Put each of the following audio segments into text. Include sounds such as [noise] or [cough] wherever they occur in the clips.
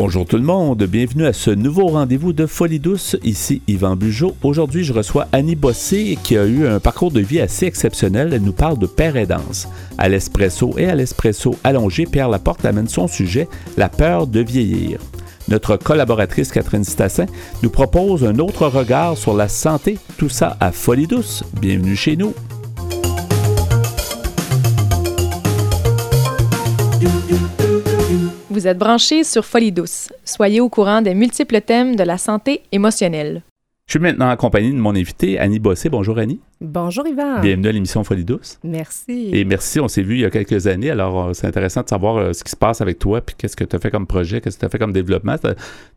Bonjour tout le monde, bienvenue à ce nouveau rendez-vous de Folie douce. Ici Yvan Bugeaud. Aujourd'hui, je reçois Annie Bossé qui a eu un parcours de vie assez exceptionnel. Elle nous parle de père aidance. À l'espresso et à l'espresso allongé, Pierre Laporte amène son sujet, la peur de vieillir. Notre collaboratrice Catherine Stassin nous propose un autre regard sur la santé, tout ça à Folie douce. Bienvenue chez nous. Vous êtes branchés sur Folie douce. Soyez au courant des multiples thèmes de la santé émotionnelle. Je suis maintenant en compagnie de mon invité, Annie Bossé. Bonjour Annie. Bonjour Yvan. Bienvenue à l'émission Folie douce. Merci. Et merci, on s'est vu il y a quelques années, alors euh, c'est intéressant de savoir euh, ce qui se passe avec toi, puis qu'est-ce que tu as fait comme projet, qu'est-ce que tu as fait comme développement.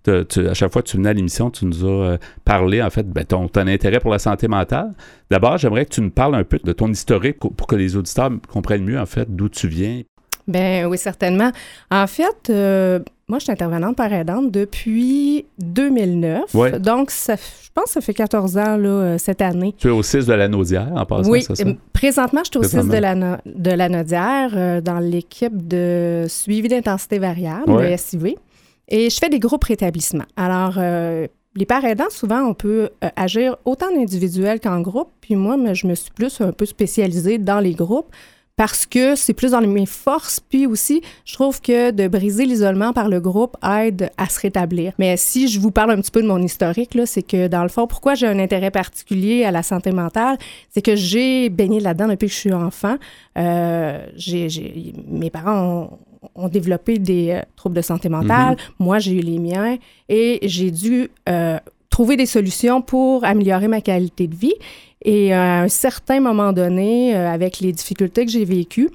Tu- à chaque fois que tu venais à l'émission, tu nous as euh, parlé, en fait, ben, ton, ton intérêt pour la santé mentale. D'abord, j'aimerais que tu nous parles un peu de ton historique pour pour que les auditeurs comprennent mieux, en fait, d'où tu viens. Ben oui, certainement. En fait, euh, moi, je suis intervenante par aidante depuis 2009. Ouais. Donc, ça, je pense que ça fait 14 ans là, euh, cette année. Tu es au 6 de la Naudière, en passant, oui, ça? présentement, je suis au 6 Présentement. de la, de la Nodière euh, dans l'équipe de suivi d'intensité variable, Ouais. le SIV. Et je fais des groupes rétablissements. Alors, euh, les parents aidants, souvent, on peut euh, agir autant en individuel qu'en groupe. Puis moi, je me suis plus un peu spécialisée dans les groupes parce que c'est plus dans mes forces. Puis aussi, je trouve que de briser l'isolement par le groupe aide à se rétablir. Mais si je vous parle un petit peu de mon historique, c'est que dans le fond, pourquoi j'ai un intérêt particulier à la santé mentale, c'est que j'ai baigné là-dedans depuis que je suis enfant. Euh, j'ai, mes parents ont, ont développé des euh, troubles de santé mentale. Moi, j'ai eu les miens et j'ai dû euh, trouver des solutions pour améliorer ma qualité de vie. Et à un certain moment donné, euh, avec les difficultés que j'ai vécues,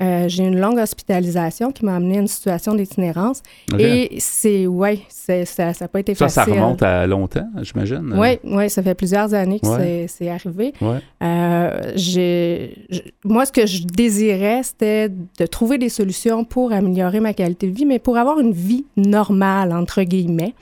euh, j'ai eu une longue hospitalisation qui m'a amené à une situation d'itinérance. Et c'est, ouais, c'est, ça n'a pas été ça, ça facile. remonte à longtemps, j'imagine? Oui, ouais, ça fait plusieurs années que Ouais. c'est, arrivé. Ouais. Euh, je- moi, ce que je désirais, c'était de trouver des solutions pour améliorer ma qualité de vie, mais pour avoir une vie normale, entre guillemets.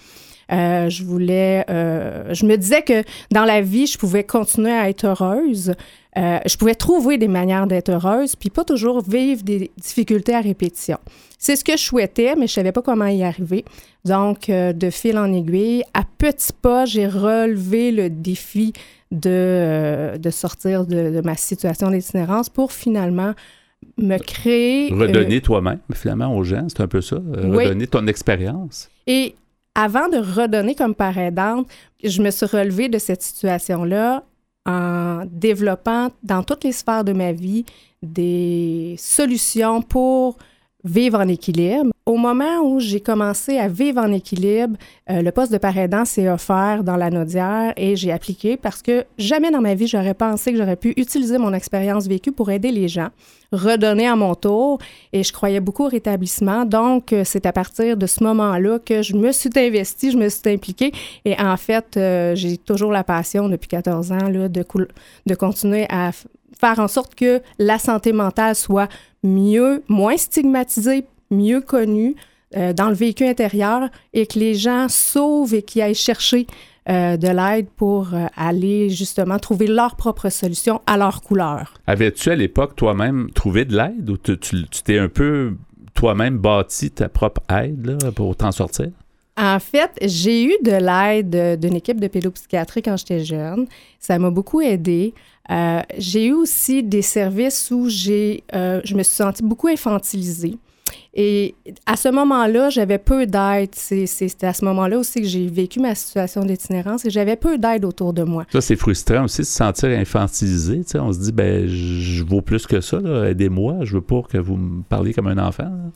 Euh, je voulais, euh, je me disais que dans la vie, je pouvais continuer à être heureuse. Euh, je pouvais trouver des manières d'être heureuse, puis pas toujours vivre des difficultés à répétition. C'est ce que je souhaitais, mais je savais pas comment y arriver. Donc, de fil en aiguille, à petits pas, j'ai relevé le défi de, de sortir de, de ma situation d'itinérance pour finalement me créer... euh, Redonner toi-même, finalement, aux gens, c'est un peu ça. Oui. Redonner ton expérience. Et avant de redonner comme par aidante, je me suis relevée de cette situation-là en développant dans toutes les sphères de ma vie des solutions pour vivre en équilibre. Au moment où j'ai commencé à vivre en équilibre, euh, le poste de parent aidant s'est offert dans la Nodière et j'ai appliqué parce que jamais dans ma vie j'aurais pensé que j'aurais pu utiliser mon expérience vécue pour aider les gens, redonner à mon tour et je croyais beaucoup au rétablissement. Donc, euh, c'est à partir de ce moment-là que je me suis investie, je me suis impliquée et en fait, euh, j'ai toujours la passion depuis 14 ans de, continuer à faire en sorte que la santé mentale soit mieux, moins stigmatisée, mieux connue euh, dans le véhicule intérieur et que les gens sauvent et qu'ils aillent chercher euh, de l'aide pour euh, aller justement trouver leur propre solution à leur couleur. Avais-tu à l'époque toi-même trouvé de l'aide ou tu t'es un peu toi-même bâti ta propre aide là, pour t'en sortir? En fait, j'ai eu de l'aide d'une équipe de pédopsychiatrie quand j'étais jeune. Ça m'a beaucoup aidé. Euh, j'ai eu aussi des services où j'ai, je me suis sentie beaucoup infantilisée. Et à ce moment-là, j'avais peu d'aide. C'est- à ce moment-là aussi que j'ai vécu ma situation d'itinérance et j'avais peu d'aide autour de moi. Ça, c'est frustrant aussi de se sentir infantilisé. On se dit, ben, je vaux plus que ça. Aidez-moi. Je veux pas que vous me parliez comme un enfant. là.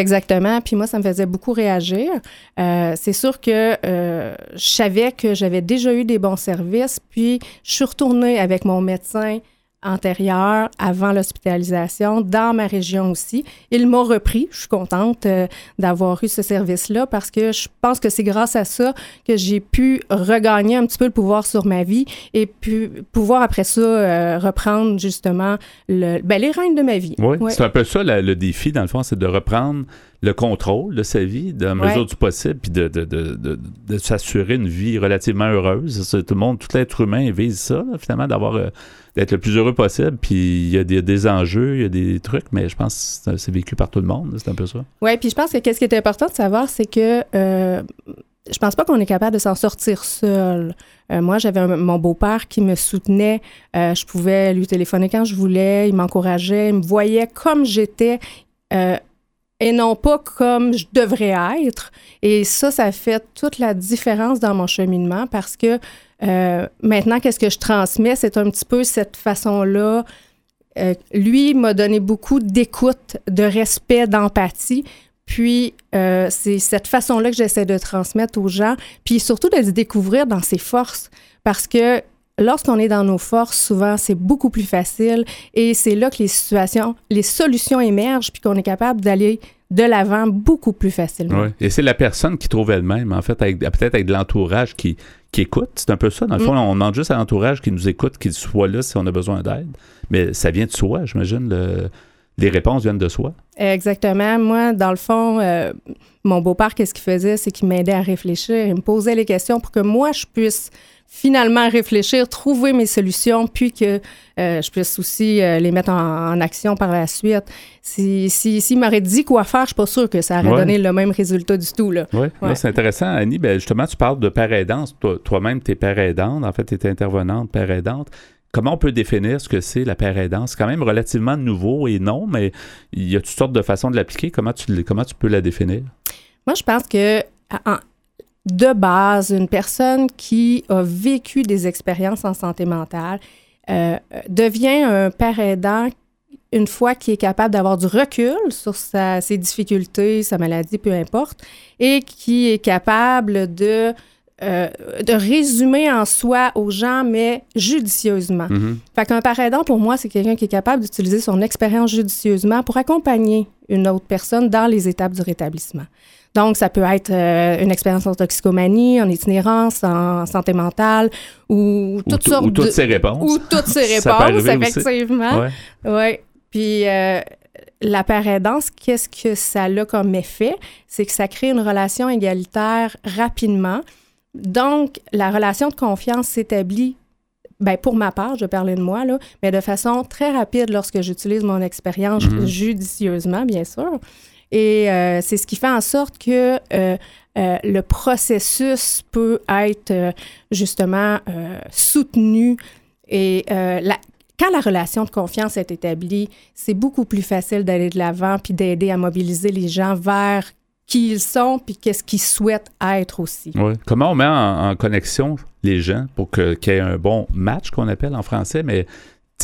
Exactement. Puis moi, ça me faisait beaucoup réagir. Euh, c'est sûr que euh, je savais que j'avais déjà eu des bons services. Puis je suis retournée avec mon médecin antérieur, avant l'hospitalisation, dans ma région aussi. Ils m'ont repris. Je suis contente euh, d'avoir eu ce service-là parce que je pense que c'est grâce à ça que j'ai pu regagner un petit peu le pouvoir sur ma vie et puis pouvoir après ça euh, reprendre justement le, ben, les rênes de ma vie. Oui, Ouais. c'est un peu ça la- le défi, dans le fond, c'est de reprendre le contrôle de sa vie, dans la mesure Ouais. du possible, puis de, de, de, de, de s'assurer une vie relativement heureuse. Tout le monde, tout l'être humain vise ça, là, finalement, d'avoir euh, d'être le plus heureux possible. Puis il y, a des, enjeux, il y a des trucs, mais je pense que c'est vécu par tout le monde. C'est un peu ça. Oui, puis je pense que qu'est-ce qui est important de savoir, c'est que euh, je pense pas qu'on est capable de s'en sortir seul. Euh, moi, j'avais mon beau-père qui me soutenait. Euh, je pouvais lui téléphoner quand je voulais. Il m'encourageait. Il me voyait comme j'étais euh, et non pas comme je devrais être. Et ça, ça fait toute la différence dans mon cheminement parce que maintenant, qu'est-ce que je transmets? C'est un petit peu cette façon-là. lui m'a donné beaucoup d'écoute, de respect, d'empathie. Puis, euh, c'est cette façon-là que j'essaie de transmettre aux gens, puis surtout de les découvrir dans ses forces, parce que lorsqu'on est dans nos forces, souvent, c'est beaucoup plus facile et c'est là que les situations, les solutions émergent, puis qu'on est capable d'aller de l'avant beaucoup plus facilement. Oui. Et c'est la personne qui trouve elle-même, en fait, peut-être avec de l'entourage qui, qui écoute. C'est un peu ça. Dans le fond, mm. on demande juste à l'entourage qui nous écoute, qu'il soit là si on a besoin d'aide. Mais ça vient de soi, j'imagine. Le, les réponses viennent de soi. Exactement. Moi, dans le fond, euh, mon beau-père, qu'est-ce qu'il faisait? C'est qu'il m'aidait à réfléchir. Il me posait les questions pour que moi, je puisse finalement réfléchir, trouver mes solutions, puis que euh, je puisse aussi euh, les mettre en, action par la suite. S'il si, si, m'aurait dit quoi faire, je suis pas sûre que ça aurait donné le même résultat du tout. Là. Oui, ouais. c'est intéressant, Annie. Ben, justement, tu parles de père aidante. Toi-même, tu es père aidante. En fait, tu es intervenante père aidante. Comment on peut définir ce que c'est la paire aidante? C'est quand même relativement nouveau et non, mais il y a toutes sortes de façons de l'appliquer. Comment tu, comment tu peux la définir? Moi, je pense que de base, une personne qui a vécu des expériences en santé mentale euh, devient un père aidant une fois qu'il est capable d'avoir du recul sur ses difficultés, sa maladie, peu importe, et qui est capable de euh, de résumer en soi aux gens, mais judicieusement. Mm-hmm. Fait qu'un parent pour moi, c'est quelqu'un qui est capable d'utiliser son expérience judicieusement pour accompagner une autre personne dans les étapes du rétablissement. Donc, ça peut être euh, une expérience en toxicomanie, en itinérance, en santé mentale, ou toutes sortes Ou toutes ces réponses. Ou toutes ces [laughs] réponses, effectivement. Oui. Ouais. Puis, euh, la parédance, qu'est-ce que ça a comme effet? C'est que ça crée une relation égalitaire rapidement. Donc, la relation de confiance s'établit, ben, pour ma part, je parlais de moi, là, mais de façon très rapide lorsque j'utilise mon expérience mhm. judicieusement, bien sûr. Et euh, c'est ce qui fait en sorte que euh, euh, le processus peut être justement soutenu et quand la relation de confiance est établie, c'est beaucoup plus facile d'aller de l'avant puis d'aider à mobiliser les gens vers qui ils sont puis qu'est-ce qu'ils souhaitent être aussi. Comment on met en, connexion les gens pour qu'il y ait un bon match qu'on appelle en français, mais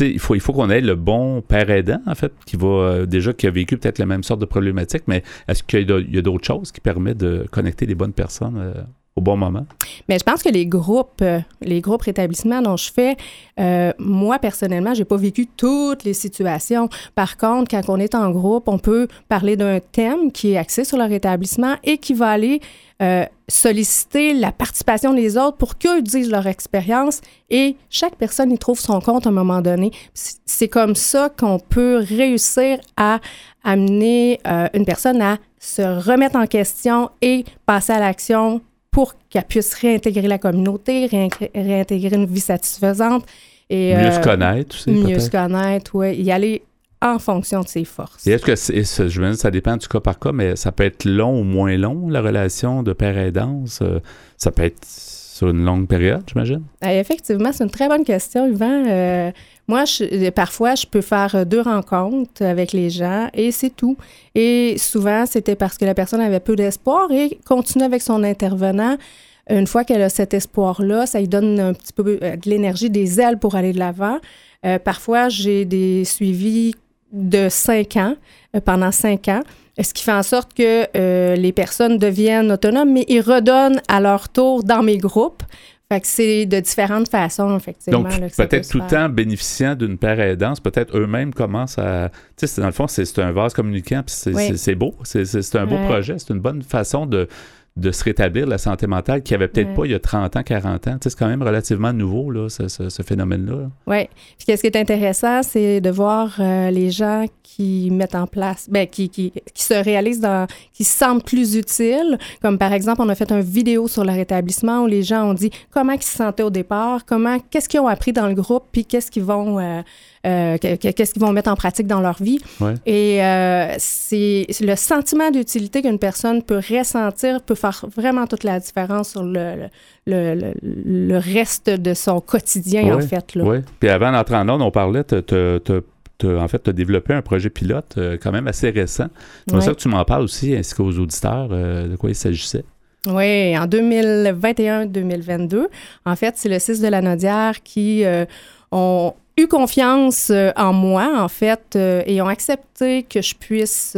il faut, il faut qu'on ait le bon père aidant, en fait, qui va euh, déjà qui a vécu peut-être la même sorte de problématique, mais est-ce qu'il y a d'autres choses qui permettent de connecter les bonnes personnes euh, au bon moment? Mais je pense que les groupes, euh, les groupes rétablissements dont je fais, euh, moi personnellement, j'ai pas vécu toutes les situations. Par contre, quand on est en groupe, on peut parler d'un thème qui est axé sur le rétablissement et qui va aller euh, solliciter la participation des autres pour qu'eux disent leur expérience et chaque personne y trouve son compte à un moment donné. C'est comme ça qu'on peut réussir à amener une personne à se remettre en question et passer à l'action pour qu'elle puisse réintégrer la communauté, réintégrer une vie satisfaisante. Et, mieux se euh, connaître aussi. Mieux se connaître, oui. Y aller en fonction de ses forces. Et est-ce que, je me dis, ça dépend du cas par cas, mais ça peut être long ou moins long, la relation de père aidance? Euh, ça peut être sur une longue période, j'imagine? Euh, effectivement, c'est une très bonne question, Yvan. Moi, je, parfois, je peux faire deux rencontres avec les gens et c'est tout. Et souvent, c'était parce que la personne avait peu d'espoir et continue avec son intervenant. Une fois qu'elle a cet espoir-là, ça lui donne un petit peu euh, de l'énergie, des ailes pour aller de l'avant. Euh, parfois, j'ai des suivis de cinq ans, euh, pendant cinq ans, ce qui fait en sorte que les personnes deviennent autonomes, mais ils redonnent à leur tour dans mes groupes. Fait que c'est de différentes façons, effectivement. Donc, peut-être tout le temps bénéficiant d'une paire aidance, peut-être eux-mêmes commencent à. Tu sais, dans le fond, c'est un vase communicant, puis c'est beau. C'est un beau projet. C'est une bonne façon de de se rétablir de la santé mentale qu'il n'y avait peut-être Ouais. pas il y a 30 ans, 40 ans. Tu sais, c'est quand même relativement nouveau, là, ce, ce- ce phénomène-là. Oui. Puis qu'est-ce qui est intéressant, c'est de voir euh, les gens qui mettent en place, ben, qui, qui, qui se réalisent dans, qui se sentent plus utiles. Comme par exemple, on a fait une vidéo sur le rétablissement où les gens ont dit comment ils se sentaient au départ, comment, qu'est-ce qu'ils ont appris dans le groupe, puis qu'est-ce qu'ils vont, euh, euh, que- que- qu'est-ce qu'ils vont mettre en pratique dans leur vie. Ouais. Et euh, c'est le sentiment d'utilité qu'une personne peut ressentir peut faire vraiment toute la différence sur le, le, le, le reste de son quotidien, en fait. Oui. Puis avant d'entrer en ordre, on parlait, t'as- en fait, tu as développé un projet pilote euh, quand même assez récent. C'est Ouais. ça que tu m'en parles aussi, ainsi qu'aux auditeurs, de quoi il s'agissait. Oui, en 2021-2022. En fait, c'est le 6 de la Nodière qui euh, ont eu confiance euh, en moi, en fait, euh, et ont accepté que je puisse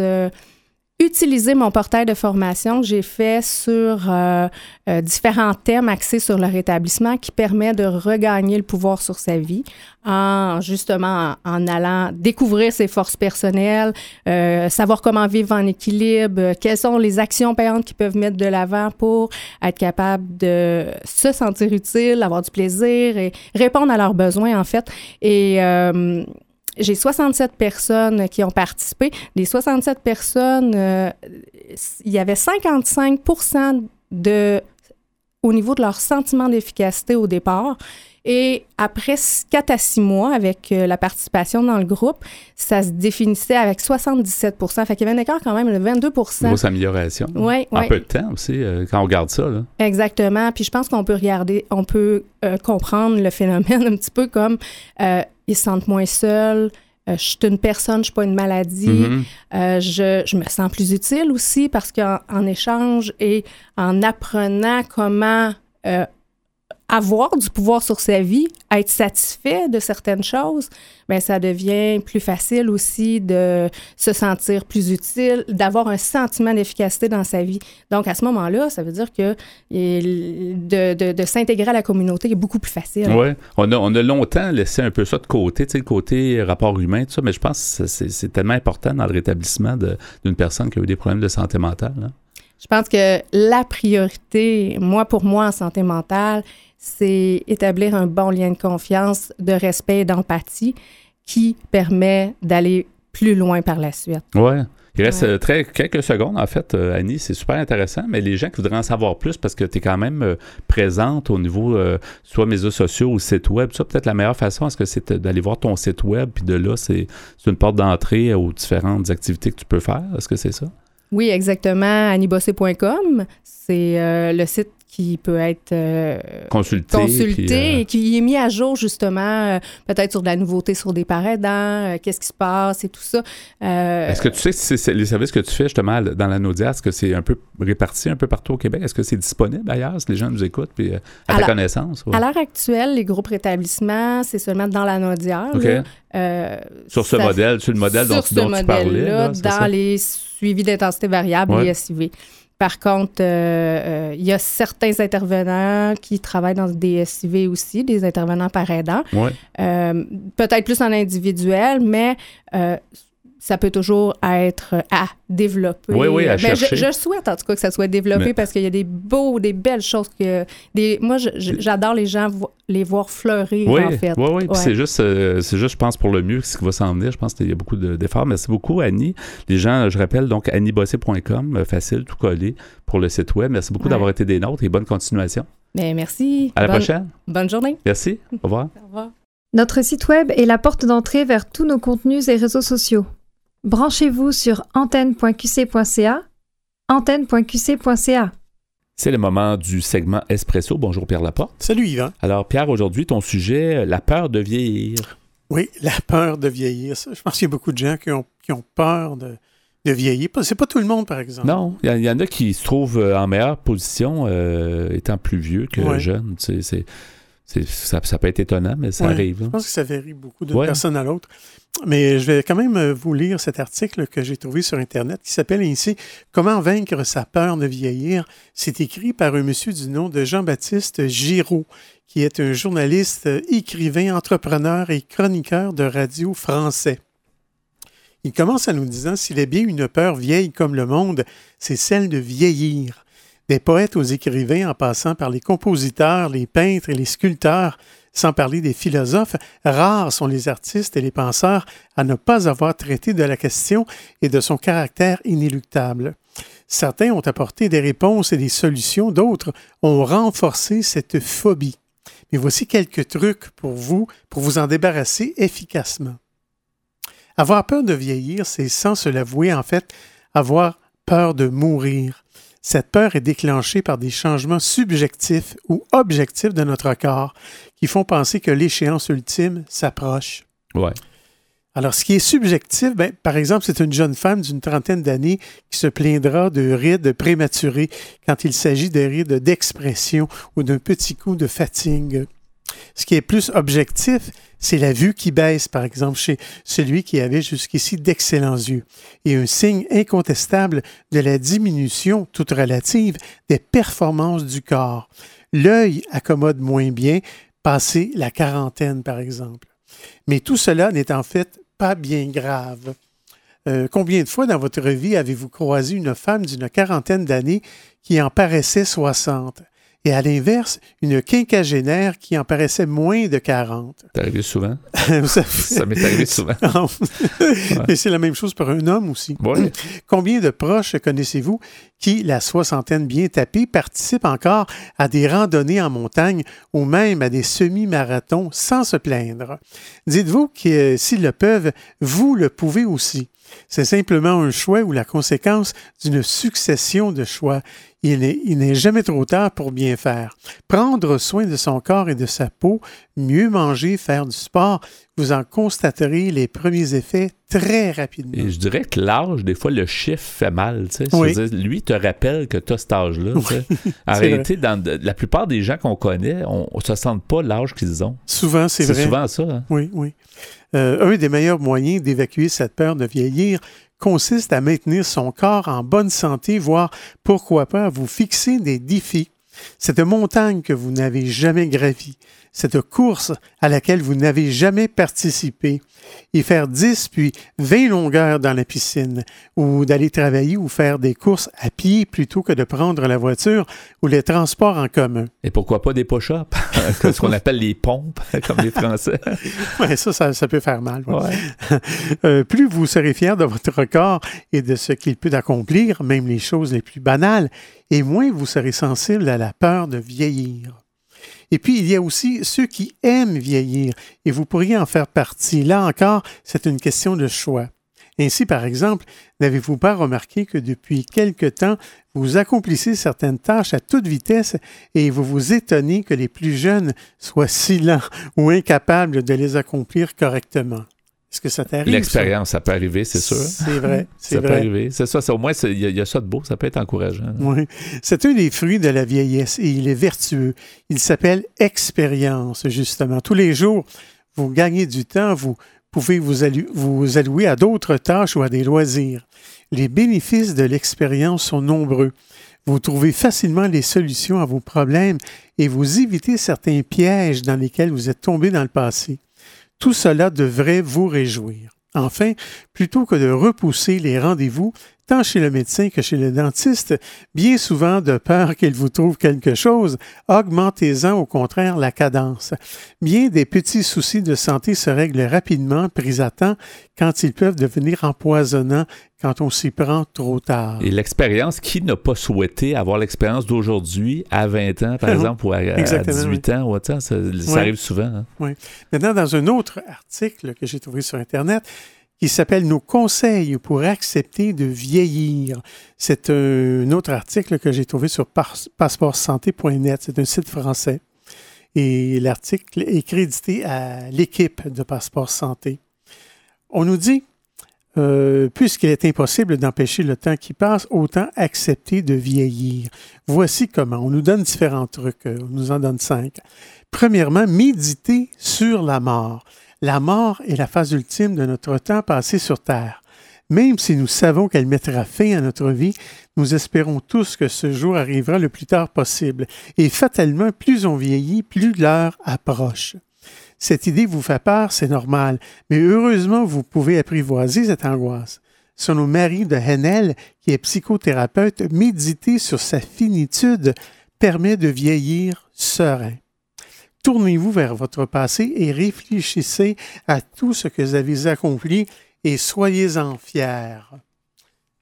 utiliser mon portail de formation que j'ai fait sur euh, euh, différents thèmes axés sur le rétablissement qui permet de regagner le pouvoir sur sa vie en justement en, allant découvrir ses forces personnelles, euh, savoir comment vivre en équilibre, euh, quelles sont les actions payantes qu'ils peuvent mettre de l'avant pour être capable de se sentir utile, avoir du plaisir et répondre à leurs besoins en fait. Et euh, j'ai 67 personnes qui ont participé. Les 67 personnes, euh, il y avait 55 de au niveau de leur sentiment d'efficacité au départ. Et après 4 à 6 mois, avec euh, la participation dans le groupe, ça se définissait avec 77% Fait qu'il y avait un écart quand même de 22 Grosse amélioration. Oui, En oui. peu de temps aussi, euh, quand on regarde ça. Là. Exactement. Puis je pense qu'on peut regarder, on peut euh, comprendre le phénomène [laughs] un petit peu comme euh, ils se sentent moins seuls. euh, je suis une personne, je suis pas une maladie. Mhm. Euh, je, je me sens plus utile aussi parce qu'en en échange et en apprenant comment euh, avoir du pouvoir sur sa vie, être satisfait de certaines choses, ben ça devient plus facile aussi de se sentir plus utile, d'avoir un sentiment d'efficacité dans sa vie. Donc à ce moment-là, ça veut dire que de, de, de s'intégrer à la communauté est beaucoup plus facile. Oui, on a, on a longtemps laissé un peu ça de côté, tu sais, le côté rapport humain, tout ça, mais je pense que c'est- tellement important dans le rétablissement d'une personne qui a eu des problèmes de santé mentale. là. Je pense que la priorité, moi pour moi en santé mentale, c'est établir un bon lien de confiance, de respect et d'empathie qui permet d'aller plus loin par la suite. Ouais. Il reste Ouais. euh, très, quelques secondes, en fait, euh, Annie. C'est super intéressant, mais les gens qui voudraient en savoir plus, parce que tu es quand même euh, présente au niveau, euh, soit médias sociaux ou site web, ça, peut-être la meilleure façon, est-ce que c'est d'aller voir ton site web, puis de là, c'est une porte d'entrée aux différentes activités que tu peux faire? Est-ce que c'est ça? Oui, exactement. Annibossé.com, c'est le site qui peut être euh, consulté puis, euh, et qui est mis à jour justement, euh, peut-être sur de la nouveauté sur des parents euh, qu'est-ce qui se passe et tout ça. Est-ce que tu sais si c'est- les services que tu fais justement dans la Naudia, est-ce que c'est un peu réparti un peu partout au Québec? Est-ce que c'est disponible ailleurs si les gens nous écoutent puis à ta Alors, connaissance? ouais? À l'heure actuelle, les groupes rétablissement, c'est seulement dans la Naudière. OK. là. Euh, Sur ce modèle, sur le modèle dont, sur ce dont tu parlais. là, dans ça? les suivis d'intensité variable, Ouais. les SIV. Par contre, euh, euh, il y a certains intervenants qui travaillent dans des SIV aussi, des intervenants par aidant. Ouais. Euh, Peut-être plus en individuel, mais ça peut toujours être à développer. Oui, oui, à je, chercher. je souhaite en tout cas que ça soit développé Mais- parce qu'il y a des beaux, des belles choses que. Des, moi, je- je- j'adore les gens vo- les voir fleurir, Oui, en fait. oui, oui. Ouais. c'est juste, euh, c'est juste, je pense, pour le mieux, ce qui va s'en venir. Je pense qu'il y a beaucoup de- d'efforts. Merci beaucoup, Annie. Les gens, je rappelle, donc, anniebossé.com, euh, facile, tout collé pour le site web. Merci beaucoup Ouais. d'avoir été des nôtres et bonne continuation. Mais merci. À la Bonne- prochaine. Bonne journée. Merci. Au revoir. Au revoir. Notre site web est la porte d'entrée vers tous nos contenus et réseaux sociaux. Branchez-vous sur antenne.qc.ca, antenne.qc.ca. C'est le moment du segment Espresso. Bonjour, Pierre Laporte. Salut Yvan. Alors, Pierre, aujourd'hui, ton sujet, euh, la peur de vieillir. Oui, la peur de vieillir. Je pense qu'il y a beaucoup de gens qui ont, qui ont peur de, de vieillir. Pas- C'est pas tout le monde, par exemple. Non, il y, en- il y en a qui se trouvent euh, en meilleure position euh, étant plus vieux que Ouais. sais, c'est- c'est- ça, ça peut être étonnant, mais ça Ouais. arrive. hein. Je pense que ça varie beaucoup d'une Ouais. personne à l'autre. Mais je vais quand même euh, vous lire cet article que j'ai trouvé sur Internet qui s'appelle ainsi Comment vaincre sa peur de vieillir. C'est écrit par un monsieur du nom de Jean-Baptiste Giraud, qui est un journaliste, euh, écrivain, entrepreneur et chroniqueur de radio français. Il commence en nous disant S'il est bien une peur vieille comme le monde, c'est celle de vieillir. Des poètes aux écrivains en passant par les compositeurs, les peintres et les sculpteurs, sans parler des philosophes, rares sont les artistes et les penseurs à ne pas avoir traité de la question et de son caractère inéluctable. Certains ont apporté des réponses et des solutions, d'autres ont renforcé cette phobie. Mais voici quelques trucs pour vous, pour vous en débarrasser efficacement. Avoir peur de vieillir, c'est sans se l'avouer, en fait, avoir peur de mourir. Cette peur est déclenchée par des changements subjectifs ou objectifs de notre corps qui font penser que l'échéance ultime s'approche. Ouais. Alors, ce qui est subjectif, ben, par exemple, c'est une jeune femme d'une trentaine d'années qui se plaindra de rides prématurées quand il s'agit de rides d'expression ou d'un petit coup de fatigue. Ce qui est plus objectif, c'est la vue qui baisse, par exemple, chez celui qui avait jusqu'ici d'excellents yeux, et un signe incontestable de la diminution, toute relative, des performances du corps. L'œil accommode moins bien, passé la quarantaine, par exemple. Mais tout cela n'est en fait pas bien grave. Euh, combien de fois dans votre vie avez-vous croisé une femme d'une quarantaine d'années qui en paraissait 60? Et à l'inverse, une quinquagénaire qui en paraissait moins de 40. C'est arrivé souvent? [laughs] ça, ça m'est arrivé souvent. [laughs] Mais c'est la même chose pour un homme aussi. Ouais. [clears throat] Combien de proches connaissez-vous qui, la soixantaine bien tapée, participent encore à des randonnées en montagne ou même à des semi-marathons sans se plaindre? Dites-vous que s'ils le peuvent, vous le pouvez aussi. C'est simplement un choix ou la conséquence d'une succession de choix. Il n'est jamais trop tard pour bien faire. Prendre soin de son corps et de sa peau, mieux manger, faire du sport, vous en constaterez les premiers effets très rapidement. Et je dirais que l'âge, des fois, le chiffre fait mal. Oui. Lui te rappelle que tu as cet âge-là. [laughs] En C'est réalité, dans la plupart des gens qu'on connaît, on ne se sent pas l'âge qu'ils ont. Souvent, c'est C'est vrai. souvent ça. hein. Oui, oui. Euh, un des meilleurs moyens d'évacuer cette peur de vieillir consiste à maintenir son corps en bonne santé, voire pourquoi pas à vous fixer des défis. Cette montagne que vous n'avez jamais gravie, cette course à laquelle vous n'avez jamais participé, y faire 10 puis 20 longueurs dans la piscine, ou d'aller travailler ou faire des courses à pied plutôt que de prendre la voiture ou les transports en commun. Et pourquoi pas des push-ups? Ce qu'on appelle les pompes, [laughs] comme les Français. Ouais, ça, ça, ça peut faire mal. ouais. Ouais. [laughs] Euh, plus vous serez fier de votre corps et de ce qu'il peut accomplir, même les choses les plus banales, et moins vous serez sensible à la peur de vieillir. Et puis, il y a aussi ceux qui aiment vieillir, et vous pourriez en faire partie. Là encore, c'est une question de choix. Ainsi, par exemple, n'avez-vous pas remarqué que depuis quelque temps, vous accomplissez certaines tâches à toute vitesse et vous vous étonnez que les plus jeunes soient si lents [laughs] ou incapables de les accomplir correctement? Est-ce que ça t'arrive? L'expérience, ça peut arriver, c'est sûr. C'est vrai, [laughs] c'est Ça peut arriver. C'est ça. c'est- Au moins, il y, y a ça de beau. Ça peut être encourageant. Oui. C'est un des fruits de la vieillesse et il est vertueux. Il s'appelle expérience, justement. Tous les jours, vous gagnez du temps, vous pouvez vous, allouer à d'autres tâches ou à des loisirs. Les bénéfices de l'expérience sont nombreux. Vous trouvez facilement les solutions à vos problèmes et vous évitez certains pièges dans lesquels vous êtes tombé dans le passé. Tout cela devrait vous réjouir. Enfin, plutôt que de repousser les rendez-vous, tant chez le médecin que chez le dentiste, bien souvent de peur [laughs] qu'il vous trouve quelque chose, augmentez-en au contraire la cadence. Bien des petits soucis de santé se règlent rapidement, pris à temps, quand ils peuvent devenir empoisonnants quand on s'y prend trop tard. Et l'expérience, qui n'a pas souhaité avoir l'expérience d'aujourd'hui à 20 ans, par [laughs] exemple, ou à, à Exactement, 18 ans, ou à ça, ça, arrive souvent. hein. Maintenant, dans un autre article que j'ai trouvé sur Internet, qui s'appelle Nos conseils pour accepter de vieillir. C'est un autre article que j'ai trouvé sur passeportsanté.net. C'est un site français. Et l'article est crédité à l'équipe de Passeport Santé. On nous dit, euh, puisqu'il est impossible d'empêcher le temps qui passe, autant accepter de vieillir. Voici comment. On nous donne différents trucs. euh, On nous en donne cinq. Premièrement, méditer sur la mort. La mort est la phase ultime de notre temps passé sur Terre. Même si nous savons qu'elle mettra fin à notre vie, nous espérons tous que ce jour arrivera le plus tard possible. Et fatalement, plus on vieillit, plus l'heure approche. Cette idée vous fait peur, c'est normal, mais heureusement, vous pouvez apprivoiser cette angoisse. Selon Marie de Henel, qui est psychothérapeute, méditer sur sa finitude permet de vieillir serein. Tournez-vous vers votre passé et réfléchissez à tout ce que vous avez accompli et soyez-en fiers.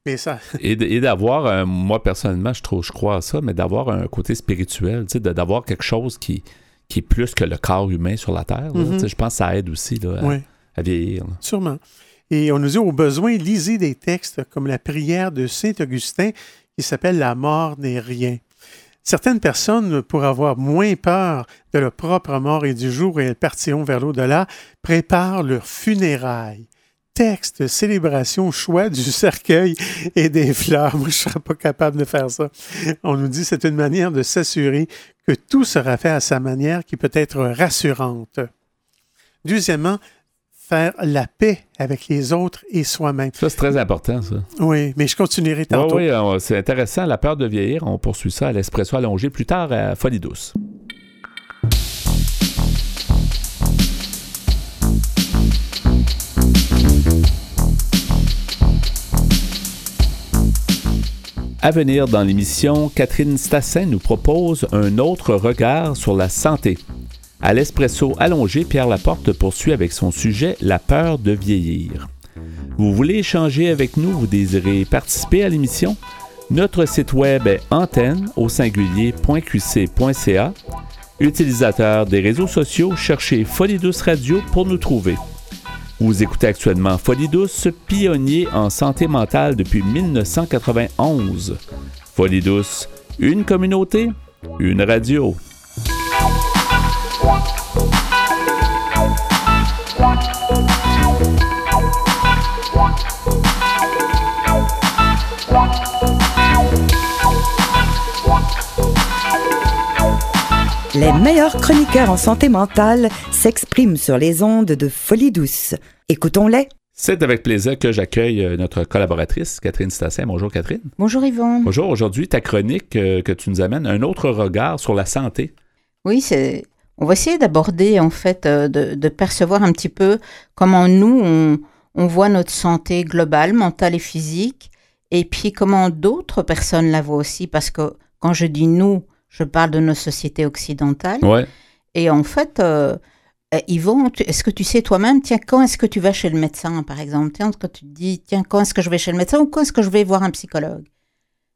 Mais ça... [laughs] et d'avoir, euh, moi personnellement, je, trouve, je crois à ça, mais d'avoir un côté spirituel, d'avoir quelque chose qui, qui est plus que le corps humain sur la Terre. Mm-hmm. Je pense que ça aide aussi à, vieillir. Sûrement. Et on nous dit au besoin, lisez des textes comme la prière de Saint Augustin qui s'appelle La mort n'est rien. Certaines personnes, pour avoir moins peur de leur propre mort et du jour où elles partiront vers l'au-delà, préparent leurs funérailles texte, célébration, choix du [laughs] cercueil et des fleurs. Moi, je ne serais pas capable de faire ça. On nous dit que c'est une manière de s'assurer que tout sera fait à sa manière qui peut être rassurante. Deuxièmement, faire la paix avec les autres et soi-même. Ça, c'est très important, ça. Oui, mais je continuerai tantôt. Oui, oui c'est intéressant. La peur de vieillir, on poursuit ça à l'espresso allongé plus tard à Folie douce. À venir dans l'émission, Catherine Stassin nous propose un autre regard sur la santé. À l'espresso allongé, Pierre Laporte poursuit avec son sujet La peur de vieillir. Vous voulez échanger avec nous, vous désirez participer à l'émission? Notre site web est antenne au singulier.qc.ca. Utilisateur des réseaux sociaux, cherchez Folie Radio pour nous trouver. Vous écoutez actuellement Folie pionnier en santé mentale depuis 1991. Folie une communauté, une radio. Les meilleurs chroniqueurs en santé mentale s'expriment sur les ondes de Folie Douce. Écoutons-les. C'est avec plaisir que j'accueille euh, notre collaboratrice, Catherine Stassin. Bonjour, Catherine. Bonjour, Yvon. Bonjour. Aujourd'hui, ta chronique euh, que tu nous amènes, un autre regard sur la santé. Oui, c'est. On va essayer d'aborder, en fait, euh, de, percevoir un petit peu comment nous, on, on voit notre santé globale, mentale et physique, et puis comment d'autres personnes la voient aussi, parce que quand je dis nous, je parle de nos sociétés occidentales. Et en fait, euh, ils vont. Est-ce que tu sais toi-même, tiens, quand est-ce que tu vas chez le médecin, par exemple? Tiens, quand tu te dis, tiens, quand est-ce que je vais chez le médecin ou quand est-ce que je vais voir un psychologue?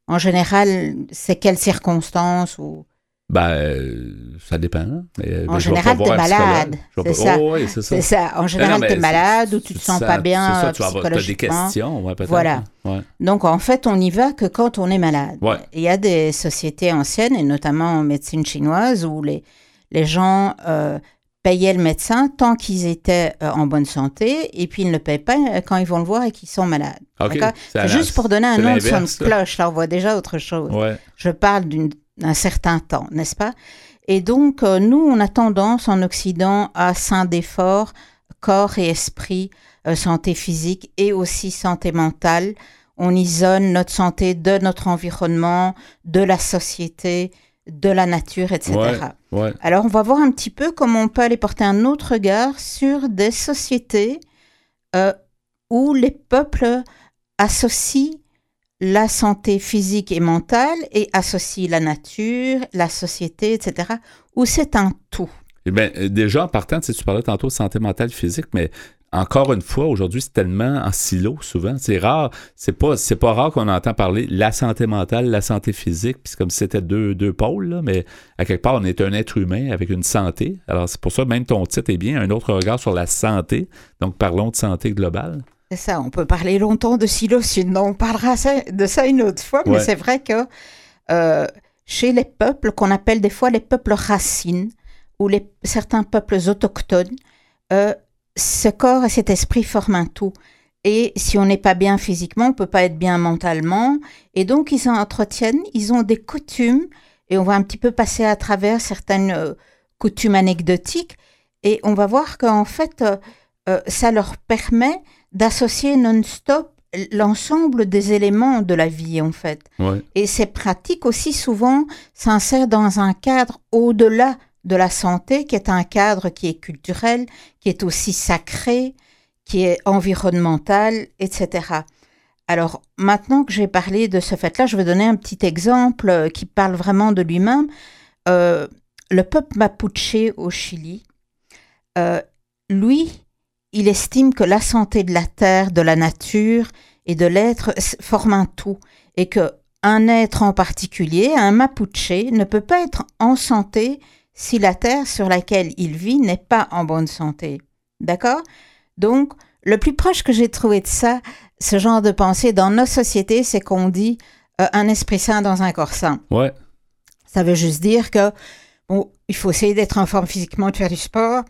En général, c'est quelles circonstances ou ben, euh, ça dépend. Hein. Mais, en général, tu es malade. C'est ça. Oh, oui, c'est ça. En général, tu es malade ou tu te sens pas bien ça, tu as des questions. Ouais, voilà. Donc, en fait, on n'y va que quand on est malade. Il y a des sociétés anciennes, et notamment en médecine chinoise, où les, les gens euh, payaient le médecin tant qu'ils étaient euh, en bonne santé, et puis ils ne le payent pas quand ils vont le voir et qu'ils sont malades. C'est juste pour donner un nom de son cloche. Là, on voit déjà autre chose. Je parle d'une un certain temps, n'est-ce pas? Et donc, euh, nous, on a tendance en Occident à scinder fort corps et esprit, euh, santé physique et aussi santé mentale. On isole notre santé de notre environnement, de la société, de la nature, etc. Alors, on va voir un petit peu comment on peut aller porter un autre regard sur des sociétés euh, où les peuples associent la santé physique et mentale et associe la nature, la société, etc., où c'est un tout? Eh bien, euh, déjà, en partant, tu parlais tantôt de santé mentale, physique, mais encore une fois, aujourd'hui, c'est tellement en silo, souvent. C'est rare, c'est pas, c'est pas rare qu'on entend parler la santé mentale, la santé physique, puis c'est comme si c'était deux, deux pôles, là, mais à quelque part, on est un être humain avec une santé. Alors, c'est pour ça, même ton titre est bien, un autre regard sur la santé. Donc, parlons de santé globale. C'est ça, on peut parler longtemps de silos, sinon on parlera de ça une autre fois, mais c'est vrai que euh, chez les peuples, qu'on appelle des fois les peuples racines, ou les, certains peuples autochtones, euh, ce corps et cet esprit forment un tout. Et si on n'est pas bien physiquement, on peut pas être bien mentalement. Et donc, ils entretiennent, ils ont des coutumes, et on va un petit peu passer à travers certaines euh, coutumes anecdotiques, et on va voir qu'en fait, ça leur permet d'associer non-stop l'ensemble des éléments de la vie en fait. Et ces pratiques aussi souvent s'insèrent dans un cadre au-delà de la santé, qui est un cadre qui est culturel, qui est aussi sacré, qui est environnemental, etc. Alors maintenant que j'ai parlé de ce fait-là, je vais donner un petit exemple euh, qui parle vraiment de lui-même. Euh, le peuple mapuche au Chili, euh, lui, il estime que la santé de la terre, de la nature et de l'être forment un tout et que un être en particulier, un mapuche, ne peut pas être en santé si la terre sur laquelle il vit n'est pas en bonne santé. D'accord? Donc, le plus proche que j'ai trouvé de ça, ce genre de pensée dans nos sociétés, c'est qu'on dit euh, un esprit sain dans un corps sain. Ouais. Ça veut juste dire que bon, il faut essayer d'être en forme physiquement, de faire du sport,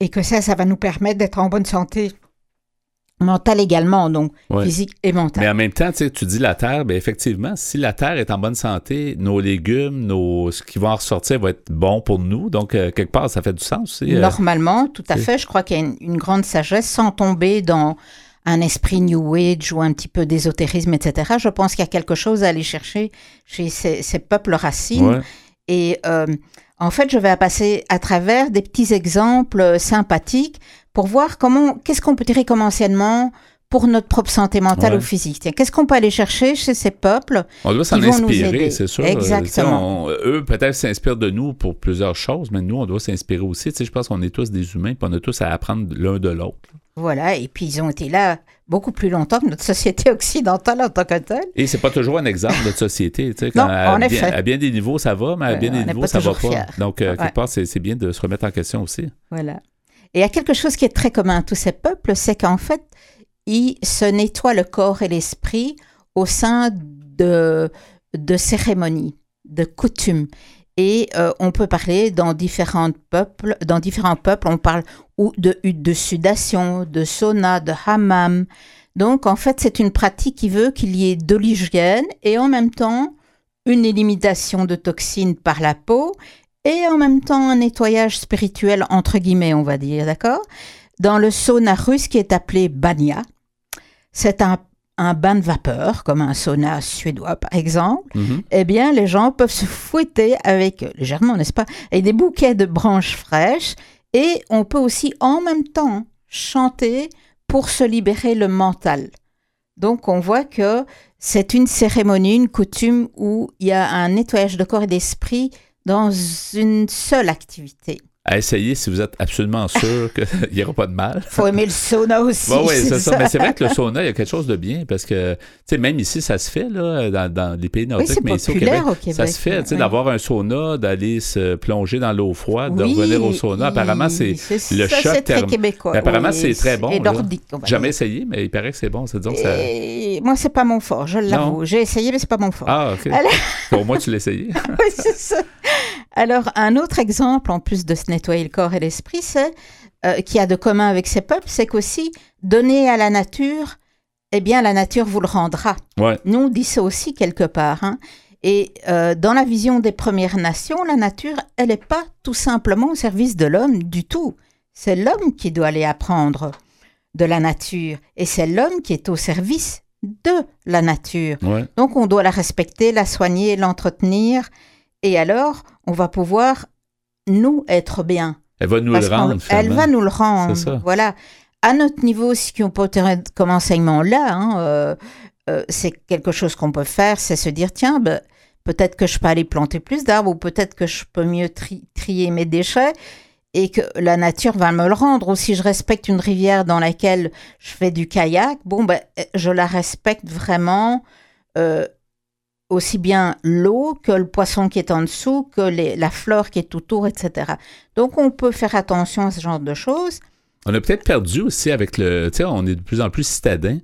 et que ça, ça va nous permettre d'être en bonne santé mentale également, donc physique et mentale. Mais en même temps, tu dis la terre, bien effectivement, si la terre est en bonne santé, nos légumes, nos, ce qui va en ressortir va être bon pour nous. Donc, euh, quelque part, ça fait du sens aussi. Euh, Normalement, tout à fait. Je crois qu'il y a une, grande sagesse sans tomber dans un esprit New Age ou un petit peu d'ésotérisme, etc. Je pense qu'il y a quelque chose à aller chercher chez ces, peuples racines. Et euh, en fait, je vais passer à travers des petits exemples sympathiques pour voir comment, qu'est-ce qu'on peut tirer comme enseignement pour notre propre santé mentale ou physique. Qu'est-ce qu'on peut aller chercher chez ces peuples On doit s'en inspirer, c'est sûr. Exactement. eux, peut-être s'inspirent de nous pour plusieurs choses, mais nous, on doit s'inspirer aussi. Tu sais, je pense qu'on est tous des humains, puis on a tous à apprendre l'un de l'autre. Voilà, et puis ils ont été là beaucoup plus longtemps que notre société occidentale en tant que telle. Et c'est pas toujours un exemple de notre société. Tu sais, [laughs] non, à, bien, à, bien, des niveaux, ça va, mais à bien des niveaux, ça va pas. Donc, euh, quelque part, c'est bien de se remettre en question aussi. Voilà. Et il y a quelque chose qui est très commun à tous ces peuples, c'est qu'en fait, ils se nettoient le corps et l'esprit au sein de, de cérémonies, de coutumes. Et euh, on peut parler dans différents peuples, dans différents peuples, on parle ou de sudation, de sauna, de hammam. Donc en fait, c'est une pratique qui veut qu'il y ait de l'hygiène et en même temps une élimitation de toxines par la peau et en même temps un nettoyage spirituel entre guillemets, on va dire, d'accord? Dans le sauna russe qui est appelé banya, c'est un un bain de vapeur, comme un sauna suédois par exemple, mhm. eh bien, les gens peuvent se fouetter avec, légèrement, n'est-ce pas, avec des bouquets de branches fraîches et on peut aussi en même temps chanter pour se libérer le mental. Donc, on voit que c'est une cérémonie, une coutume où il y a un nettoyage de corps et d'esprit dans une seule activité à essayer si vous êtes absolument sûr qu'il [laughs] n'y aura pas de mal. Il faut aimer le sauna [laughs] aussi. oui, c'est ça. Mais c'est vrai que le [laughs] sauna, il y a quelque chose de bien parce que, tu sais, même ici, ça se fait, là, dans, dans les pays nordiques, mais ici au Québec, ça se fait, tu sais, d'avoir un sauna, d'aller se plonger dans l'eau froide, de revenir au sauna. Apparemment, c'est le choc. C'est très québécois. apparemment, c'est très bon. Et nordique. Jamais essayé, mais il paraît que c'est bon. Ça... Moi, c'est pas mon fort, je l'avoue. J'ai essayé, mais c'est pas mon fort. Ah, OK. Au moins, tu l'as essayé. oui, c'est ça. Alors, un autre exemple, en plus de se nettoyer le corps et l'esprit, c'est euh, qui a de commun avec ces peuples, c'est qu'aussi donner à la nature, eh bien, la nature vous le rendra. Nous, on dit ça aussi quelque part. Hein. Et euh, dans la vision des Premières Nations, la nature, elle n'est pas tout simplement au service de l'homme du tout. C'est l'homme qui doit aller apprendre de la nature. Et c'est l'homme qui est au service de la nature. Donc on doit la respecter, la soigner, l'entretenir. Et alors, on va pouvoir, nous, être bien. Elle va nous le rendre. Elle va nous le rendre. Voilà. À notre niveau, ce qu'on peut comme enseignement là, hein, euh, euh, c'est quelque chose qu'on peut faire, c'est se dire tiens, ben, peut-être que je peux aller planter plus d'arbres ou peut-être que je peux mieux trier mes déchets et que la nature va me le rendre. Ou si je respecte une rivière dans laquelle je fais du kayak, bon, ben, je la respecte vraiment. Euh, aussi bien l'eau que le poisson qui est en dessous, que la flore qui est autour, etc. Donc, on peut faire attention à ce genre de choses. On a peut-être perdu aussi avec le... Tu sais, on est de plus en plus citadins.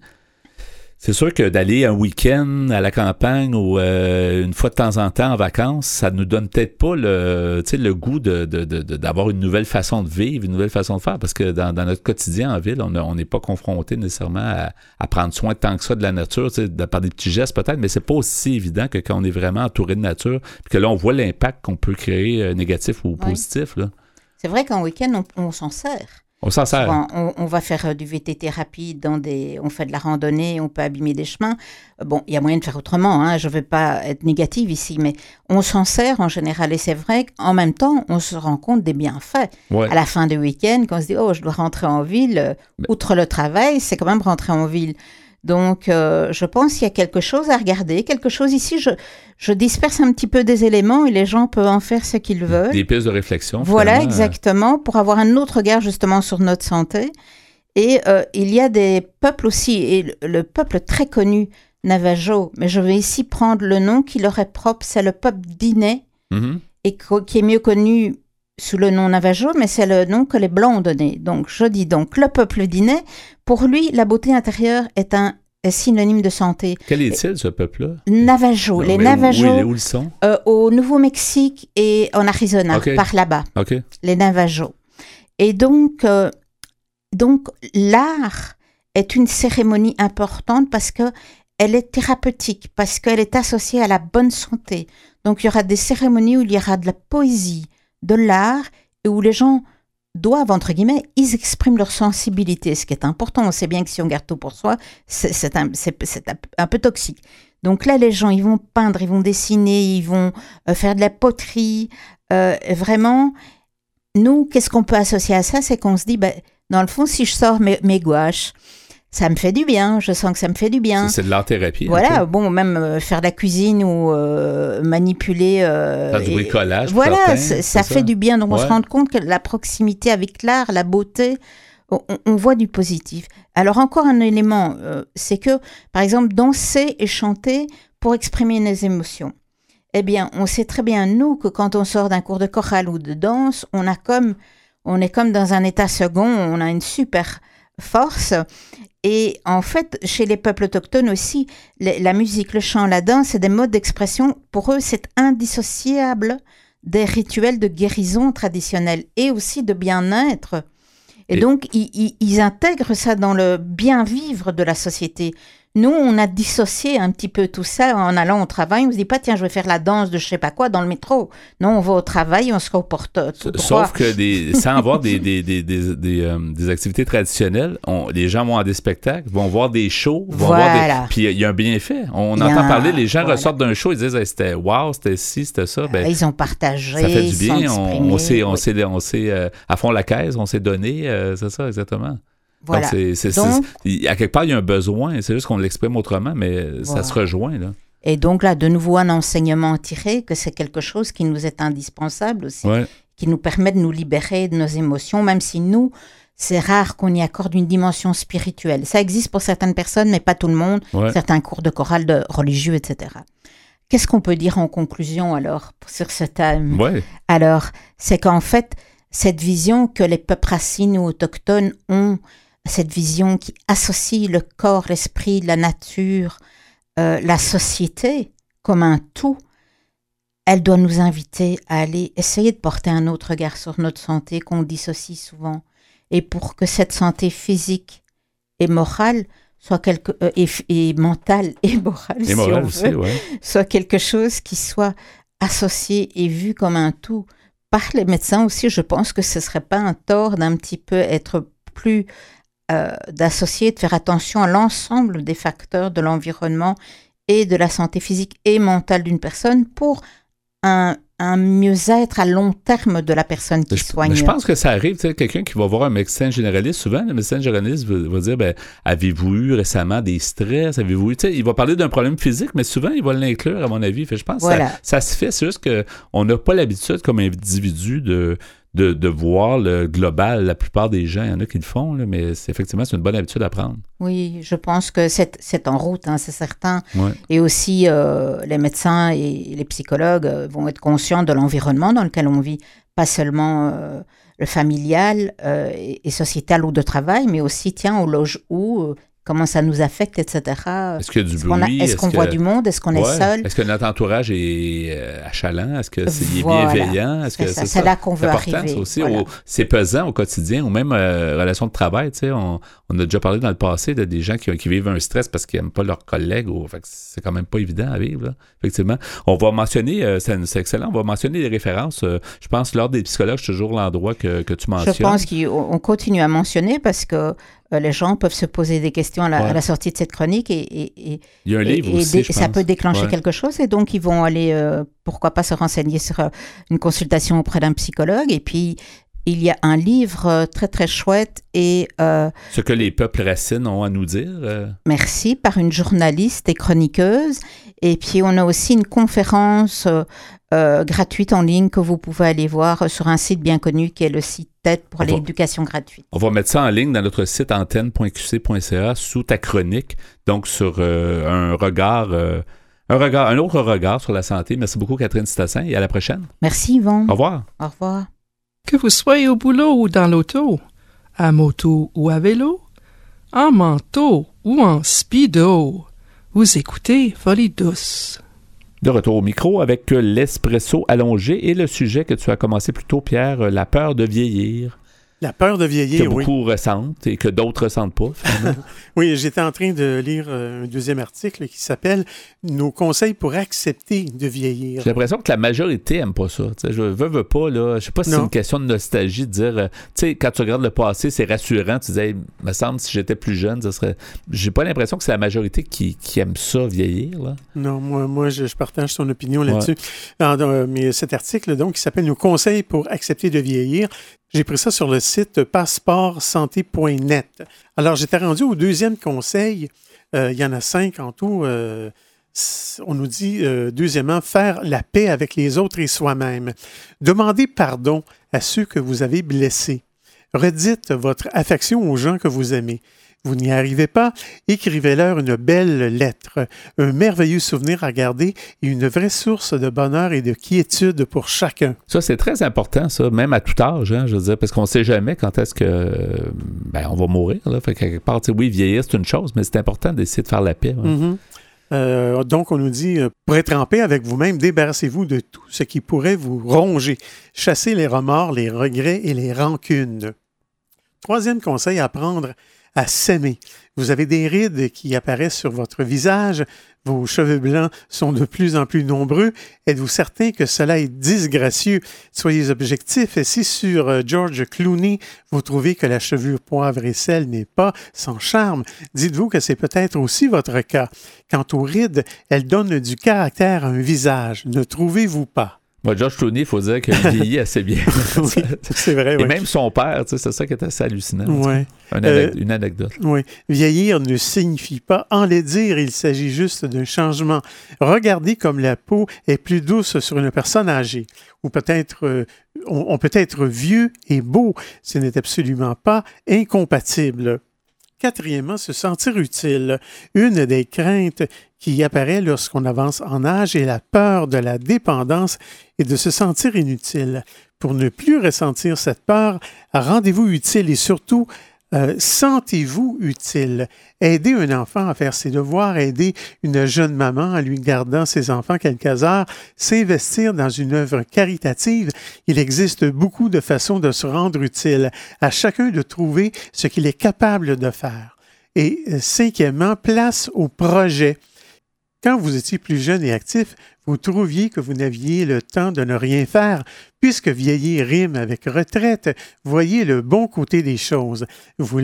C'est sûr que d'aller un week-end à la campagne ou euh, une fois de temps en temps en vacances, ça nous donne peut-être pas le, le goût de, d'avoir une nouvelle façon de vivre, une nouvelle façon de faire, parce que dans, notre quotidien en ville, on n'est pas confronté nécessairement à, prendre soin tant que ça de la nature, par des petits gestes peut-être, mais c'est pas aussi évident que quand on est vraiment entouré de nature, puis que là, on voit l'impact qu'on peut créer, euh, négatif ou positif. C'est vrai qu'en week-end, on s'en sert. On s'en sert. on, va faire euh, du VTT rapide, dans des, on fait de la randonnée, on peut abîmer des chemins. Bon, il y a moyen de faire autrement, hein, je ne veux pas être négative ici, mais on s'en sert en général. Et c'est vrai qu'en même temps, on se rend compte des bienfaits. À la fin du week-end, quand on se dit, oh, je dois rentrer en ville, outre le travail, c'est quand même rentrer en ville. Donc, euh, je pense qu'il y a quelque chose à regarder, quelque chose ici. Je, je disperse un petit peu des éléments et les gens peuvent en faire ce qu'ils veulent. Des pistes de réflexion. Voilà, exactement, pour avoir un autre regard justement sur notre santé. Et euh, il y a des peuples aussi, et le, peuple très connu, Navajo, mais je vais ici prendre le nom qui leur est propre, c'est le peuple Diné, mm-hmm. et qui est mieux connu sous le nom Navajo, mais c'est le nom que les Blancs ont donné. Donc, je dis donc le peuple Diné, pour lui, la beauté intérieure est un synonyme de santé. Quel est-il, ce peuple-là? Navajo. les Navajo. Où, où, ils sont? Euh, au Nouveau-Mexique et en Arizona, par là-bas. Les Navajo. Et donc, euh, donc l'art est une cérémonie importante parce que elle est thérapeutique, parce qu'elle est associée à la bonne santé. Donc, il y aura des cérémonies où il y aura de la poésie, de l'art, et où les gens doivent, entre guillemets, ils expriment leur sensibilité, ce qui est important. On sait bien que si on garde tout pour soi, c'est un, un, peu toxique. Donc là, les gens, ils vont peindre, ils vont dessiner, ils vont euh, faire de la poterie. Euh, vraiment, nous, qu'est-ce qu'on peut associer à ça? C'est qu'on se dit, ben, dans le fond, si je sors mes, mes gouaches, ça me fait du bien, je sens que ça me fait du bien. C'est de l'art-thérapie. Voilà, bon, même euh, faire de la cuisine ou euh, manipuler. Euh, faire du bricolage. Voilà, ça, fait du bien. Donc on se rend compte que la proximité avec l'art, la beauté, on, voit du positif. Alors encore un élément, c'est que, par exemple, danser et chanter pour exprimer nos émotions. Eh bien, on sait très bien, nous, que quand on sort d'un cours de chorale ou de danse, on a comme, on est comme dans un état second, on a une super force et en fait, chez les peuples autochtones aussi, la musique, le chant, la danse, c'est des modes d'expression. Pour eux, c'est indissociable des rituels de guérison traditionnels et aussi de bien-être. Et, donc, ils, intègrent ça dans le bien-vivre de la société. Nous, on a dissocié un petit peu tout ça en allant au travail. On se dit pas, tiens, je vais faire la danse de je sais pas quoi dans le métro. Non, on va au travail, on se reporte tout Sauf que des, sans avoir des, des, des, des, euh, des activités traditionnelles, on, les gens vont à des spectacles, vont voir des shows, vont voir des... Puis il y a un bienfait. On entend parler, les gens ressortent d'un show, ils disent, c'était wow, c'était ci, c'était ça. Ben, ils ont partagé. Ça fait du bien. On, on, on sait euh, à fond la caisse, on s'est donné, euh, c'est ça, exactement. Voilà. Donc, à quelque part, il y a un besoin, c'est juste qu'on l'exprime autrement, mais ça se rejoint. Là. Et donc là, de nouveau, un enseignement tiré, que c'est quelque chose qui nous est indispensable aussi, qui nous permet de nous libérer de nos émotions, même si nous, c'est rare qu'on y accorde une dimension spirituelle. Ça existe pour certaines personnes, mais pas tout le monde, certains cours de chorale de religieux, etc. Qu'est-ce qu'on peut dire en conclusion alors sur ce thème? Alors, c'est qu'en fait, cette vision que les peuples racines ou autochtones ont cette vision qui associe le corps, l'esprit, la nature, euh, la société comme un tout, elle doit nous inviter à aller essayer de porter un autre regard sur notre santé qu'on dissocie souvent. Et pour que cette santé physique et morale soit quelque euh, et, mentale [laughs] et morale, si on veut, soit quelque chose qui soit associé et vu comme un tout par les médecins aussi. Je pense que ce serait pas un tort d'un petit peu être plus euh, d'associer, de faire attention à l'ensemble des facteurs de l'environnement et de la santé physique et mentale d'une personne pour un, mieux-être à long terme de la personne qui soigne. Je pense que ça arrive, tu sais, quelqu'un qui va voir un médecin généraliste, souvent le médecin généraliste va, dire, ben, avez-vous eu récemment des stress, avez-vous eu, tu sais, il va parler d'un problème physique, mais souvent il va l'inclure à mon avis. je pense que ça, ça, se fait, c'est juste qu'on n'a pas l'habitude comme individu de de, voir le global. La plupart des gens, il y en a qui le font, mais c'est, effectivement, c'est une bonne habitude à prendre. Oui, je pense que c'est, c'est en route, hein, c'est certain. Et aussi, euh, les médecins et les psychologues euh, vont être conscients de l'environnement dans lequel on vit, pas seulement euh, le familial et, sociétal ou de travail, mais aussi, tiens, au loge où comment ça nous affecte, etc. Est-ce qu'il y a du bruit? Est-ce qu'on voit du monde? Est-ce qu'on est seul? Est-ce que notre entourage est euh, achalant? Est-ce que c'est bienveillant? Est-ce que c'est là qu'on veut arriver. aussi. C'est pesant au quotidien ou même euh, relation de travail. Tu sais, on, on, a déjà parlé dans le passé de des gens qui, qui vivent un stress parce qu'ils n'aiment pas leurs collègues. Ou, c'est quand même pas évident à vivre. effectivement. On va mentionner, euh, c'est excellent, on va mentionner les références. je pense, lors des psychologues, c'est toujours l'endroit que, que tu mentionnes. Je pense qu'on continue à mentionner parce que les gens peuvent se poser des questions à la, sortie de cette chronique et, Il y a un livre aussi, ça peut déclencher quelque chose et donc ils vont aller, euh, pourquoi pas se renseigner sur euh, une consultation auprès d'un psychologue et puis il y a un livre très très chouette et... Ce que les peuples racines ont à nous dire. Merci, par une journaliste et chroniqueuse. Et puis on a aussi une conférence gratuite en ligne que vous pouvez aller voir sur un site bien connu qui est le site TED pour l'éducation gratuite. On va mettre ça en ligne dans notre site antenne.qc.ca sous ta chronique, donc sur un regard un, regard, un autre regard sur la santé. Merci beaucoup, Catherine Stassin, et à la prochaine. Merci, Yvon. Au revoir. Au revoir. Que vous soyez au boulot ou dans l'auto, à moto ou à vélo, en manteau ou en speedo, vous écoutez Folie douce. De retour au micro avec l'espresso allongé et le sujet que tu as commencé plus tôt, Pierre, la peur de vieillir. La peur de vieillir, que beaucoup ressentent et que d'autres ressentent pas. [laughs] oui, j'étais en train de lire euh, un deuxième article qui s'appelle Nos conseils pour accepter de vieillir. J'ai l'impression que la majorité aime pas ça. je veux, veux pas, là. Je sais pas si c'est une question de nostalgie de dire, euh, tu sais, quand tu regardes le passé, c'est rassurant. Tu disais, il me semble, si j'étais plus jeune, ça serait. J'ai pas l'impression que c'est la majorité qui, aime ça, vieillir, là. Non, moi, moi je, partage son opinion là-dessus. Euh, mais cet article, donc, qui s'appelle Nos conseils pour accepter de vieillir, j'ai pris ça sur le site passeportsanté.net. Alors, j'étais rendu au deuxième conseil. Euh, il y en a cinq en tout. Euh, on nous dit, euh, deuxièmement, faire la paix avec les autres et soi-même. Demandez pardon à ceux que vous avez blessés. Redites votre affection aux gens que vous aimez. Vous n'y arrivez pas, écrivez-leur une belle lettre, un merveilleux souvenir à garder et une vraie source de bonheur et de quiétude pour chacun. Ça, c'est très important, ça, même à tout âge, hein, je veux dire, parce qu'on ne sait jamais quand est-ce que ben, on va mourir. Là. Fait quelque part, oui, vieillir, c'est une chose, mais c'est important d'essayer de faire la paix. Mm-hmm. Euh, donc, on nous dit, euh, pour être en paix avec vous-même, débarrassez-vous de tout ce qui pourrait vous ronger. Chassez les remords, les regrets et les rancunes. Troisième conseil à prendre à s'aimer. Vous avez des rides qui apparaissent sur votre visage, vos cheveux blancs sont de plus en plus nombreux. Êtes-vous certain que cela est disgracieux? Soyez objectif. Et si sur euh, George Clooney, vous trouvez que la chevelure poivre et sel n'est pas sans charme, dites-vous que c'est peut-être aussi votre cas. Quant aux rides, elles donnent du caractère à un visage. Ne trouvez-vous pas? Moi, George Clooney, il faut dire qu'il vieillit [laughs] assez bien. c'est vrai. Et même son père, c'est ça qui est assez hallucinant. Ouais. Euh, une, anecdote. Oui. Vieillir ne signifie pas enlaidir, il s'agit juste d'un changement. Regardez comme la peau est plus douce sur une personne âgée. Ou peut-être, euh, on peut être vieux et beau. Ce n'est absolument pas incompatible. Quatrièmement, se sentir utile. Une des craintes qui apparaît lorsqu'on avance en âge est la peur de la dépendance et de se sentir inutile. Pour ne plus ressentir cette peur, rendez-vous utile et surtout euh, sentez-vous utile? Aider un enfant à faire ses devoirs, aider une jeune maman en lui gardant ses enfants quelques heures, s'investir dans une œuvre caritative. Il existe beaucoup de façons de se rendre utile, à chacun de trouver ce qu'il est capable de faire. Et euh, cinquièmement, place au projet. Quand vous étiez plus jeune et actif, vous trouviez que vous n'aviez le temps de ne rien faire, puisque vieillir rime avec retraite, voyez le bon côté des choses. Vous,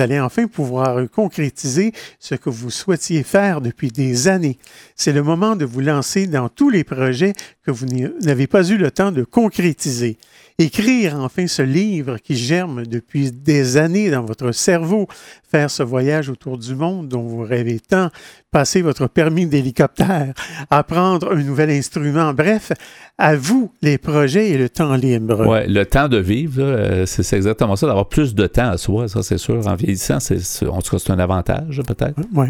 allez enfin pouvoir concrétiser ce que vous souhaitiez faire depuis des années. C'est le moment de vous lancer dans tous les projets que vous n'avez pas eu le temps de concrétiser. Écrire enfin ce livre qui germe depuis des années dans votre cerveau, faire ce voyage autour du monde dont vous rêvez tant, passer votre permis d'hélicoptère, apprendre un nouvel instrument, bref, à vous les projets et le temps libre. Oui, le temps de vivre, euh, c'est exactement ça, d'avoir plus de temps à soi, ça c'est sûr. En vieillissant, c'est, en tout cas, c'est un avantage peut-être. Oui.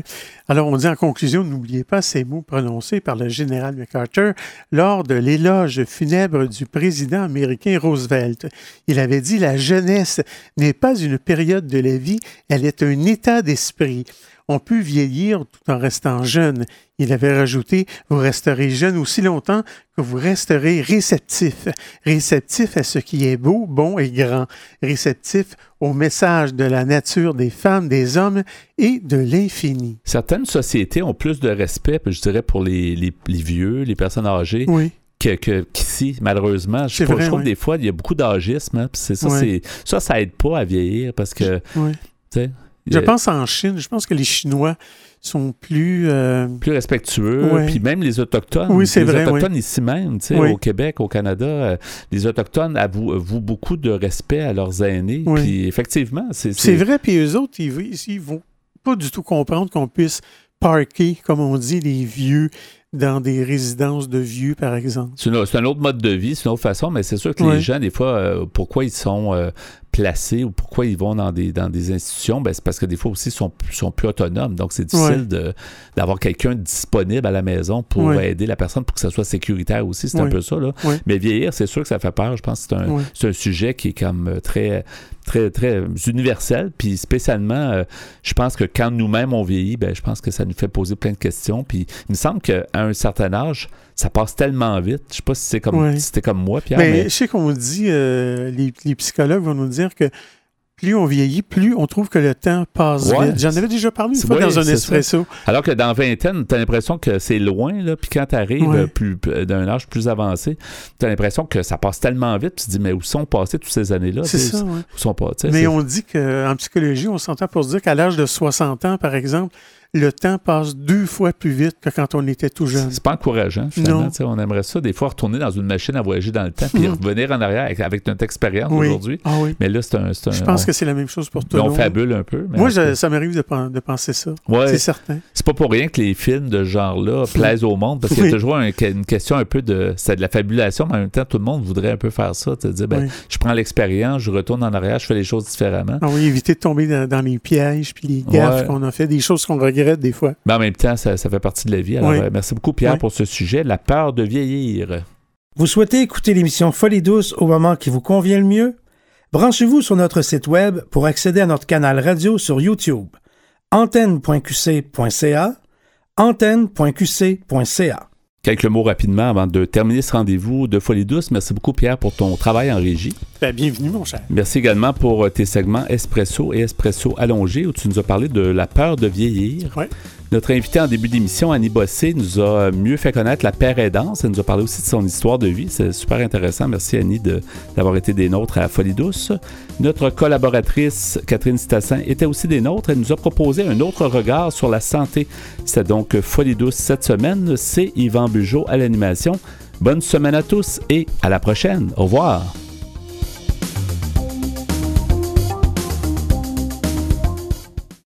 Alors on dit en conclusion, n'oubliez pas ces mots prononcés par le général MacArthur lors de l'éloge funèbre du président américain Roosevelt. Il avait dit, la jeunesse n'est pas une période de la vie, elle est un état d'esprit on peut vieillir tout en restant jeune. Il avait rajouté, vous resterez jeune aussi longtemps que vous resterez réceptif, réceptif à ce qui est beau, bon et grand, réceptif au message de la nature des femmes, des hommes et de l'infini. Certaines sociétés ont plus de respect, je dirais, pour les, vieux, les personnes âgées. Oui que, qu'ici, malheureusement. Je, trouve, des fois, il y a beaucoup d'âgisme. Hein, ça, ça, ça aide pas à vieillir parce que. Je pense en Chine, je pense que les Chinois sont plus... Euh, plus respectueux, puis même les Autochtones. Oui, c'est vrai. Les Autochtones ici même, au Québec, au Canada, euh, les Autochtones avouent, beaucoup de respect à leurs aînés, puis effectivement, c'est... C'est vrai, puis eux autres, ils, ils vont pas du tout comprendre qu'on puisse parquer, comme on dit, les vieux dans des résidences de vieux, par exemple. C'est un autre mode de vie, c'est une autre façon, mais c'est sûr que les gens, des fois, euh, pourquoi ils sont euh, placés ou pourquoi ils vont dans des, dans des institutions, ben, c'est parce que des fois aussi, ils sont, sont plus autonomes. Donc, c'est difficile d'avoir quelqu'un disponible à la maison pour aider la personne pour que ça soit sécuritaire aussi. C'est un peu ça. Là. Mais vieillir, c'est sûr que ça fait peur. Je pense que c'est un, un, sujet qui est comme euh, très très, très universel. Puis spécialement, euh, je pense que quand nous-mêmes on vieillit, ben, je pense que ça nous fait poser plein de questions. Puis il me semble qu'à un certain âge, ça passe tellement vite. Je sais pas si c'est comme, c'était comme moi, Pierre. Mais, je sais qu'on dit, euh, les, les, psychologues vont nous dire que plus on vieillit, plus on trouve que le temps passe vite. J'en avais déjà parlé une fois dans un espresso. Alors que dans vingtaine, tu as l'impression que c'est loin, là, puis quand tu arrives plus, d'un âge plus avancé, tu as l'impression que ça passe tellement vite, tu te dis, mais où sont passées toutes ces années-là? C'est ça, Où sont pas, Mais on dit qu'en psychologie, on s'entend pour se dire qu'à l'âge de 60 ans, par exemple, le temps passe deux fois plus vite que quand on était tout jeune. C'est pas encourageant, finalement. On aimerait ça, des fois, retourner dans une machine à voyager dans le temps puis mm. revenir en arrière avec, notre expérience aujourd'hui. Ah oui. Mais là, c'est un, Je pense que c'est la même chose pour tout le monde. On fabule un peu. Moi, ça m'arrive de, penser ça. C'est certain. C'est pas pour rien que les films de ce genre-là plaisent au monde parce qu'il y a toujours une question un peu de. C'est de la fabulation, mais en même temps, tout le monde voudrait un peu faire ça. Te dire, ben, je prends l'expérience, je retourne en arrière, je fais les choses différemment. Ah oui, éviter de tomber dans, les pièges puis les gaffes qu'on a fait, des choses qu'on regrette des fois. Ben, en même temps, ça, fait partie de la vie. Alors, euh, merci beaucoup, Pierre, pour ce sujet, la peur de vieillir. Vous souhaitez écouter l'émission Folie douce au moment qui vous convient le mieux? Branchez-vous sur notre site web pour accéder à notre canal radio sur YouTube. antenne.qc.ca antenne.qc.ca Quelques mots rapidement avant de terminer ce rendez-vous de Folie Douce. Merci beaucoup, Pierre, pour ton travail en régie. Ben, bienvenue, mon cher. Merci également pour euh, tes segments Espresso et Espresso allongé, où tu nous as parlé de la peur de vieillir. Notre invité en début d'émission, Annie Bossé, nous a mieux fait connaître la père aidance. Elle nous a parlé aussi de son histoire de vie. C'est super intéressant. Merci, Annie, d'avoir été des nôtres à Folie Douce. Notre collaboratrice, Catherine Stassin, était aussi des nôtres. Elle nous a proposé un autre regard sur la santé. C'est donc Folie Douce cette semaine. C'est Yvan Bugeaud à l'animation. Bonne semaine à tous et à la prochaine. Au revoir.